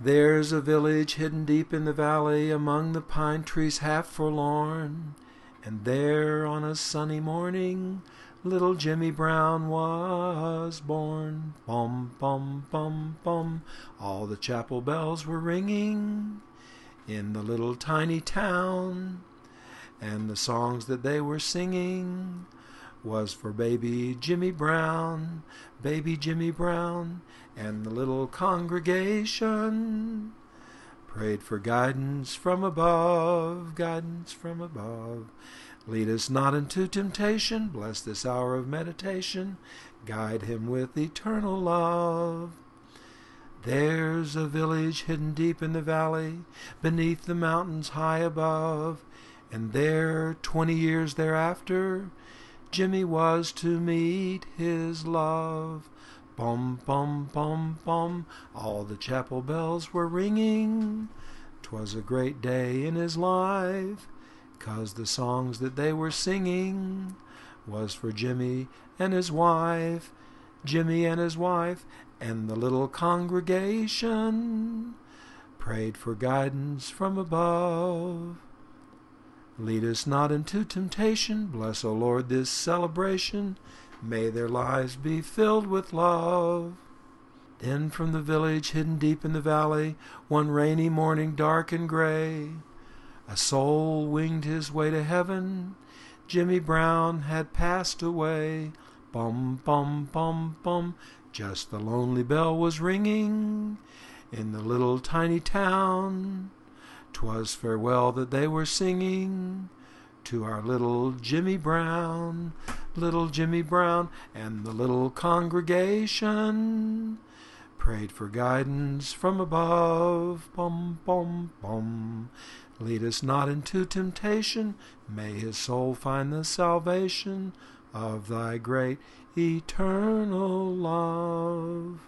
There's a village hidden deep in the valley among the pine trees half forlorn, and there on a sunny morning little Jimmy Brown was born. Bum, bum, bum, bum, all the chapel bells were ringing in the little tiny town, and the songs that they were singing was for baby Jimmy Brown, baby Jimmy Brown, and the little congregation prayed for guidance from above, guidance from above. Lead us not into temptation, bless this hour of meditation, guide him with eternal love. There's a village hidden deep in the valley, beneath the mountains high above, and there, twenty years thereafter, Jimmy was to meet his love. Bum, bum, bum, bum, all the chapel bells were ringing. 'Twas a great day in his life, 'cause the songs that they were singing was for Jimmy and his wife, Jimmy and his wife, and the little congregation prayed for guidance from above. Lead us not into temptation. Bless, O Lord, this celebration. May their lives be filled with love. Then from the village hidden deep in the valley, one rainy morning dark and gray, a soul winged his way to heaven. Jimmy Brown had passed away. Bum, bum, bum, bum. Just the lonely bell was ringing in the little tiny town. 'Twas farewell that they were singing to our little Jimmy Brown, little Jimmy Brown, and the little congregation prayed for guidance from above. Bum, bum, bum. Lead us not into temptation. May his soul find the salvation of thy great eternal love.